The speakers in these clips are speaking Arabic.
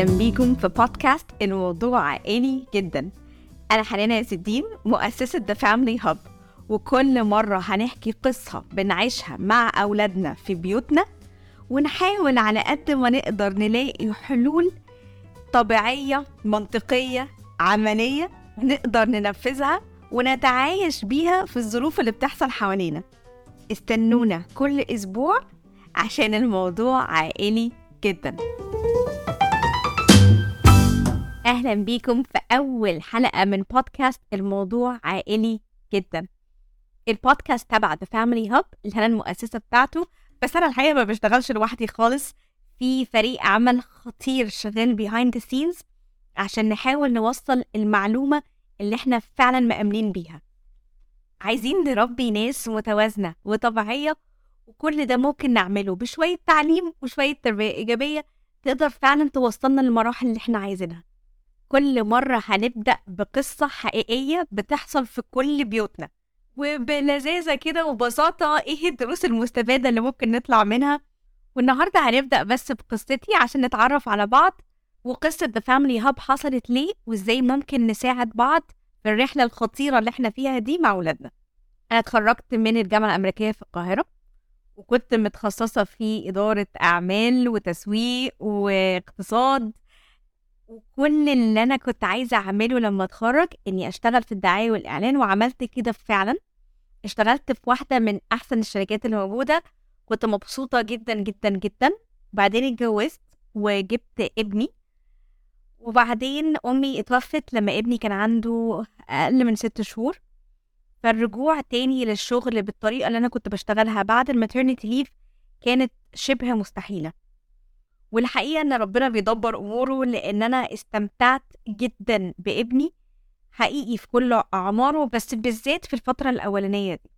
أهلا بيكم في بودكاست الموضوع عائلي جدا. أنا حنانة يا الدين مؤسسة The Family Hub. وكل مرة هنحكي قصة بنعيشها مع أولادنا في بيوتنا ونحاول على قد ما نقدر نلاقي حلول طبيعية منطقية عملية نقدر ننفذها ونتعايش بيها في الظروف اللي بتحصل حوالينا. استنونا كل أسبوع عشان الموضوع عائلي جدا. أهلا بيكم في أول حلقة من بودكاست الموضوع عائلي جدا. البودكاست تبع The Family Hub اللي أنا المؤسسة بتاعته بس أنا الحقيقة ما بشتغلش لوحدي خالص. في فريق عمل خطير شغال behind the scenes عشان نحاول نوصل المعلومة اللي إحنا فعلا مأمنين بيها. عايزين نربي ناس متوازنة وطبيعية وكل ده ممكن نعمله بشوية تعليم وشوية تربية إيجابية تقدر فعلا توصلنا للمراحل اللي إحنا عايزينها. كل مرة هنبدأ بقصة حقيقية بتحصل في كل بيوتنا. وبلذاذة كده وبساطة إيه الدروس المستفادة اللي ممكن نطلع منها؟ والنهاردة هنبدأ بس بقصتي عشان نتعرف على بعض وقصة The Family Hub حصلت ليه وإزاي ممكن نساعد بعض في الرحلة الخطيرة اللي إحنا فيها دي مع ولادنا أنا اتخرجت من الجامعة الأمريكية في القاهرة وكنت متخصصة في إدارة أعمال وتسويق واقتصاد وكل اللي أنا كنت عايزة أعمله لما أتخرج إني أشتغل في الدعاية والإعلان وعملت كده فعلا. اشتغلت في واحدة من أحسن الشركات اللي موجودة كنت مبسوطة جدا جدا جدا. بعدين اتجوزت وجبت ابني. وبعدين أمي اتوفت لما ابني كان عنده أقل من ست شهور. فالرجوع تاني للشغل بالطريقة اللي أنا كنت بشتغلها بعد الماترنتي ليف كانت شبه مستحيلة. والحقيقة إن ربنا بيدبر أموره لأن أنا استمتعت جدا بابني حقيقي في كل أعماره بس بالذات في الفترة الأولانية دي.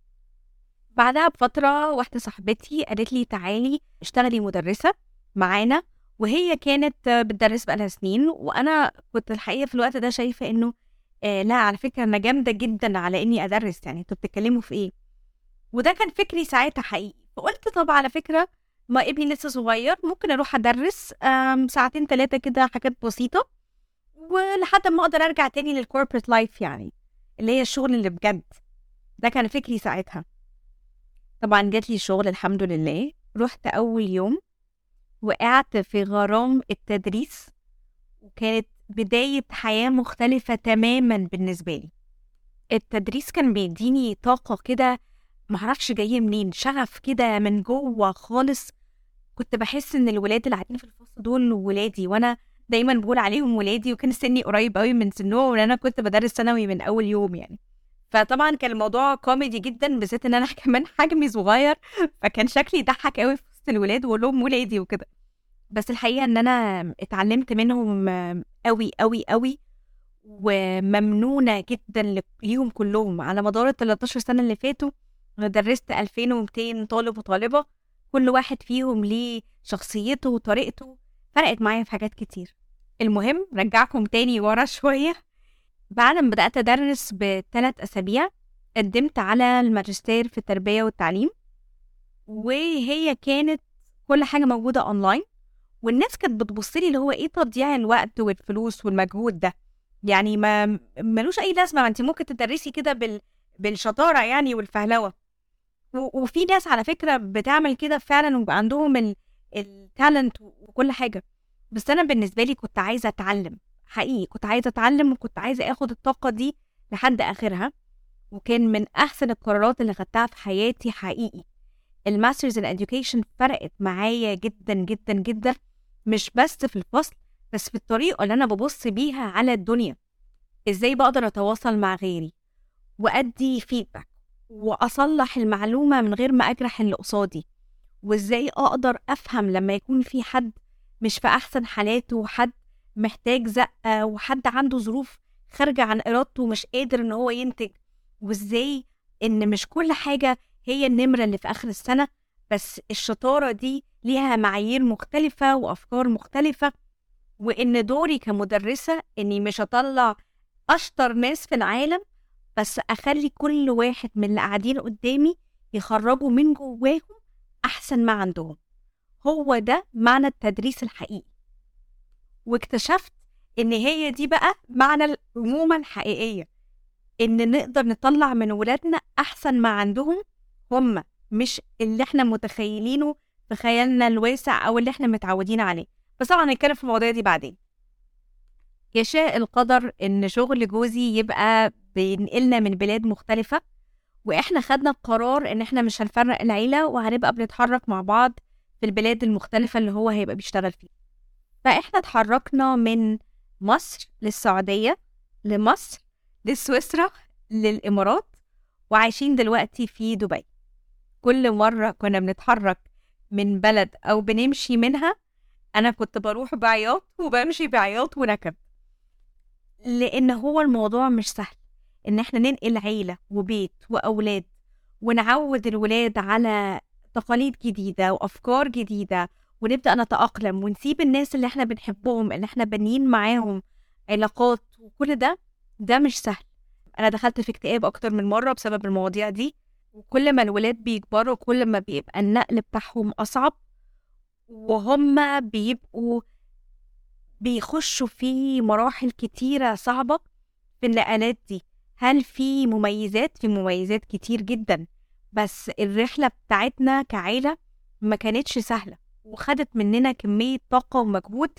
بعدها بفترة واحدة صاحبتي قالت لي تعالي اشتغلي مدرسة معانا وهي كانت بتدرس بقالها سنين وأنا كنت الحقيقة في الوقت ده شايفة إنه آه لا على فكرة أنا جامدة جدا على إني أدرس يعني أنتوا بتتكلموا في إيه؟ وده كان فكري ساعتها حقيقي. فقلت طب على فكرة ما ابني لسه صغير ممكن أروح أدرس ساعتين ثلاثة كده حاجات بسيطة ولحد ما أقدر أرجع تاني للكوربريت لايف يعني اللي هي الشغل اللي بجد. ده كان فكري ساعتها. طبعا جات لي شغل الحمد لله. رحت أول يوم وقعت في غرام التدريس وكانت بداية حياة مختلفة تماما بالنسبة لي. التدريس كان بيديني طاقة كده معرفش جاية منين شغف كده من جوه خالص. كنت بحس إن الولاد اللي قاعدين في الفصل دول ولادي وأنا دايما بقول عليهم ولادي وكان سني قريب قوي من سنهم وان أنا كنت بدرس ثانوي من أول يوم يعني. فطبعا كان الموضوع كوميدي جدا بالذات إن أنا كمان حجمي صغير فكان شكلي يضحك قوي في وسط الولاد وأقول لهم ولادي وكده. بس الحقيقة إن أنا اتعلمت منهم قوي قوي قوي وممنونة جدا ليهم كلهم. على مدار ال 13 سنة اللي فاتوا درست 2200 طالب وطالبة كل واحد فيهم ليه شخصيته وطريقته فرقت معايا في حاجات كتير. المهم رجعكم تاني ورا شوية. بعد ما بدأت أدرس بثلاث أسابيع قدمت على الماجستير في التربية والتعليم وهي كانت كل حاجة موجودة اونلاين والناس كانت بتبص لي اللي هو إيه تضييع الوقت والفلوس والمجهود ده؟ يعني ما ملوش أي لازمة ما انت ممكن تدرسي كده بال بالشطارة يعني والفهلوة. وفي ناس على فكرة بتعمل كده فعلا ويبقى عندهم ال talent وكل حاجة. بس أنا بالنسبة لي كنت عايزة أتعلم حقيقي كنت عايزة أتعلم وكنت عايزة آخد الطاقة دي لحد آخرها. وكان من أحسن القرارات اللي خدتها في حياتي حقيقي. ال Masters in Education فرقت معايا جدا جدا جدا. مش بس في الفصل بس في الطريقة اللي أنا ببص بيها على الدنيا. إزاي بقدر أتواصل مع غيري وأدي feedback وأصلح المعلومة من غير ما أجرح اللي قصادي. وإزاي أقدر أفهم لما يكون في حد مش في أحسن حالاته وحد محتاج زقة وحد عنده ظروف خارجة عن إرادته ومش قادر إن هو ينتج. وإزاي إن مش كل حاجة هي النمرة اللي في آخر السنة بس الشطارة دي ليها معايير مختلفة وأفكار مختلفة. وإن دوري كمدرسة إني مش أطلع أشطر ناس في العالم بس أخلي كل واحد من اللي قاعدين قدامي يخرجوا من جواهم أحسن ما عندهم. هو ده معنى التدريس الحقيقي. واكتشفت إن هي دي بقى معنى الامومه الحقيقية إن نقدر نطلع من ولادنا أحسن ما عندهم هم مش اللي إحنا متخيلينه في خيالنا الواسع أو اللي إحنا متعودين عليه. بس طبعا هنتكلم في المواضيع دي بعدين. يشاء القدر إن شغل جوزي يبقى بينقلنا من بلاد مختلفة وإحنا خدنا القرار إن إحنا مش هنفرق العيلة وهنبقى بنتحرك مع بعض في البلاد المختلفة اللي هو هيبقى بيشتغل فيها. فإحنا اتحركنا من مصر للسعودية لمصر لسويسرا للإمارات وعايشين دلوقتي في دبي. كل مرة كنا بنتحرك من بلد أو بنمشي منها أنا كنت بروح بعياط وبمشي بعياط ونكد. لأن هو الموضوع مش سهل. إن إحنا ننقل عيلة وبيت وأولاد ونعود الولاد على تقاليد جديدة وأفكار جديدة ونبدأ نتأقلم ونسيب الناس اللي إحنا بنحبهم اللي إحنا بانيين معاهم علاقات وكل ده ده مش سهل. أنا دخلت في اكتئاب أكتر من مرة بسبب المواضيع دي. وكل ما الولاد بيكبروا كل ما بيبقى النقل بتاعهم أصعب وهم بيبقوا بيخشوا في مراحل كتيرة صعبة في النقلات دي. هل في مميزات؟ في مميزات كتير جدا بس الرحلة بتاعتنا كعيلة ما كانتش سهلة وخدت مننا كمية طاقة ومجهود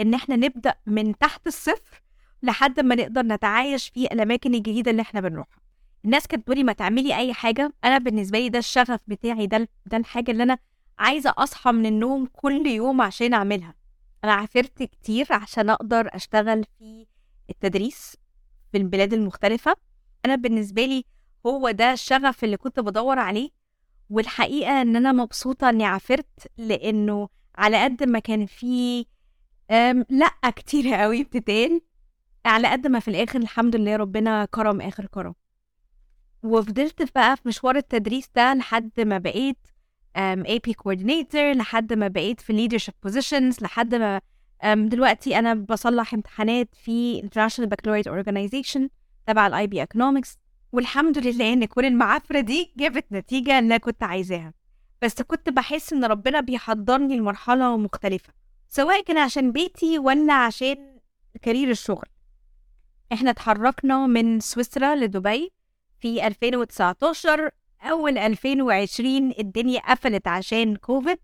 إن إحنا نبدأ من تحت الصفر لحد ما نقدر نتعايش في الأماكن الجديدة اللي إحنا بنروحها. الناس كانت بتقولي ما تعملي أي حاجة أنا بالنسبة لي ده الشغف بتاعي ده ده الحاجة اللي أنا عايزة أصحى من النوم كل يوم عشان أعملها. أنا عافرت كتير عشان أقدر أشتغل في التدريس في البلاد المختلفة. أنا بالنسبة لي هو ده الشغف اللي كنت بدور عليه والحقيقة إن أنا مبسوطة إني عافرت لأنه على قد ما كان في لأ كتير قوي بتتقال على قد ما في الآخر الحمد لله ربنا كرم آخر كرم. وفضلت بقى في مشوار التدريس ده لحد ما بقيت AP coordinator لحد ما بقيت في leadership positions لحد ما دلوقتي أنا بصلح امتحانات في International Baccalaureate Organization تبع ال IB Economics والحمد لله إن كل المعافرة دي جابت نتيجة اللي كنت عايزاها. بس كنت بحس إن ربنا بيحضرني لمرحلة مختلفة سواء كان عشان بيتي ولا عشان career الشغل. إحنا اتحركنا من سويسرا لدبي في 2019 أول 2020 الدنيا قفلت عشان كوفيد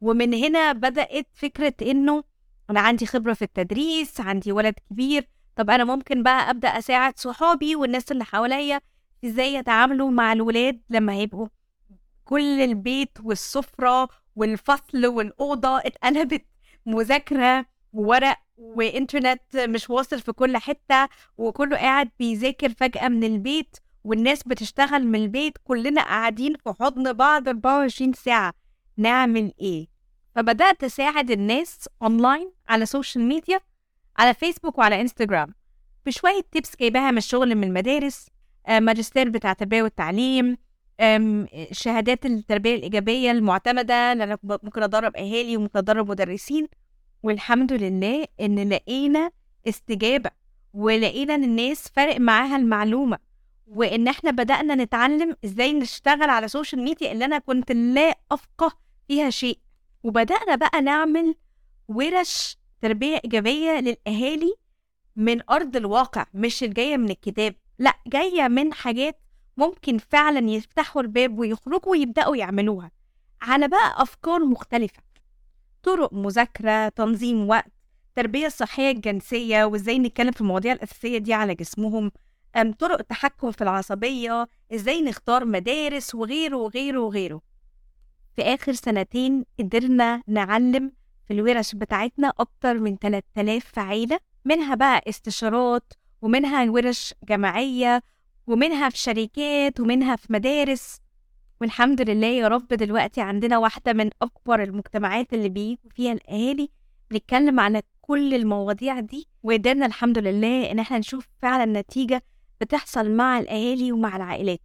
ومن هنا بدأت فكرة إنه أنا عندي خبرة في التدريس عندي ولد كبير طب أنا ممكن بقى أبدأ أساعد صحابي والناس اللي حواليا إزاي يتعاملوا مع الولاد لما هيبقوا كل البيت والسفرة والفصل والأوضة اتقلبت مذاكرة وورق وإنترنت مش واصل في كل حتة وكله قاعد بيذاكر فجأة من البيت والناس بتشتغل من البيت كلنا قاعدين في حضن بعض 24 ساعة. نعمل إيه؟ فبدأت أساعد الناس أونلاين على social media على فيسبوك وعلى انستجرام بشوية tips جايباها من الشغل من المدارس ماجستير بتاع التربية والتعليم شهادات التربية الإيجابية المعتمدة اللي أنا ممكن أدرب أهالي وممكن أدرب مدرسين. والحمد لله إن لقينا استجابة ولقينا إن الناس فارق معاها المعلومة وإن إحنا بدأنا نتعلم إزاي نشتغل على السوشيال ميديا اللي أنا كنت لا أفقه فيها شيء. وبدأنا بقى نعمل ورش تربية إيجابية للأهالي من أرض الواقع مش الجاية من الكتاب لأ جاية من حاجات ممكن فعلا يفتحوا الباب ويخرجوا ويبدأوا يعملوها على بقى أفكار مختلفة. طرق مذاكرة تنظيم وقت التربيه الصحيه الجنسيه وإزاي نتكلم في المواضيع الأساسية دي على جسمهم طرق التحكم في العصبية إزاي نختار مدارس وغيره وغيره وغيره. في آخر سنتين قدرنا نعلم في الورش بتاعتنا أكتر من 3000 عيلة منها بقى استشارات ومنها ورش جماعية ومنها في شركات ومنها في مدارس. والحمد لله يا رب دلوقتي عندنا واحدة من أكبر المجتمعات اللي بيجوا فيها الأهالي. بنتكلم عن كل المواضيع دي وقدرنا الحمد لله إن إحنا نشوف فعلا نتيجة بتحصل مع الأهالي ومع العائلات.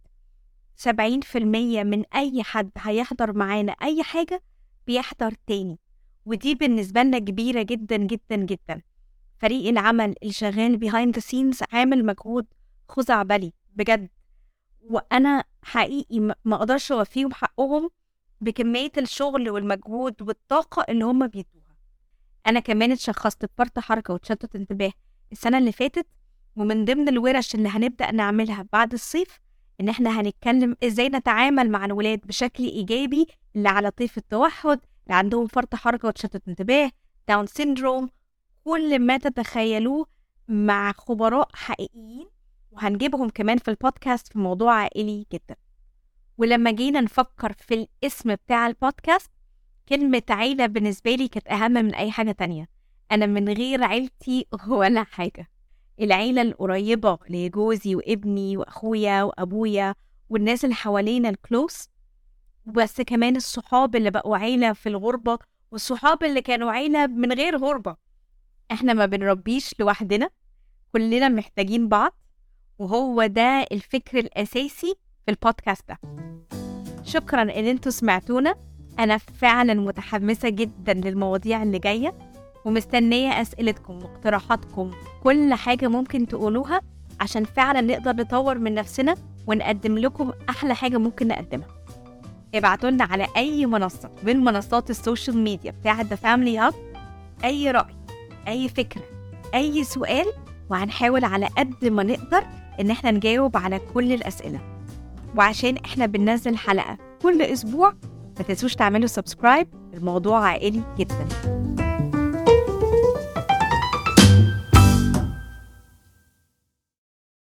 سبعين في المية من أي حد هيحضر معانا أي حاجة بيحضر تاني. ودي بالنسبة لنا كبيرة جدا جدا جدا. فريق العمل اللي شغال behind the scenes عامل مجهود خزعبلي بجد. وأنا حقيقي ما أقدرش أوفيهم حقهم بكمية الشغل والمجهود والطاقة اللي هم بيدوها. أنا كمان اتشخصت بفرط حركة وتشتت انتباه. السنة اللي فاتت ومن ضمن الورش اللي هنبدأ نعملها بعد الصيف إن إحنا هنتكلم إزاي نتعامل مع الولاد بشكل إيجابي اللي على طيف التوحد اللي عندهم فرط حركة وتشتت انتباه Down syndrome كل ما تتخيلوه مع خبراء حقيقيين. وهنجيبهم كمان في البودكاست في موضوع عائلي جدا. ولما جينا نفكر في الاسم بتاع البودكاست كلمة عيلة بالنسبة لي كانت أهم من أي حاجة تانية. أنا من غير عيلتي ولا حاجة. العيلة القريبة لجوزي وابني وأخويا وأبويا والناس اللي حوالينا الكلوس بس كمان الصحاب اللي بقوا عيلة في الغربة والصحاب اللي كانوا عيلة من غير غربة. إحنا ما بنربيش لوحدنا كلنا محتاجين بعض. وهو ده الفكر الأساسي في البودكاست ده. شكرا إن أنتوا سمعتونا. أنا فعلا متحمسة جدا للمواضيع اللي جاية. ومستنية أسئلتكم واقتراحاتكم كل حاجة ممكن تقولوها عشان فعلا نقدر نطور من نفسنا ونقدم لكم أحلى حاجة ممكن نقدمها. ابعتوا لنا على أي منصة من منصات ال social media بتاعة The Family Hub أي رأي أي فكرة أي سؤال وهنحاول على قد ما نقدر إن إحنا نجاوب على كل الأسئلة. وعشان إحنا بننزل حلقة كل أسبوع ما تنسوش تعملوا subscribe الموضوع عائلي جدا.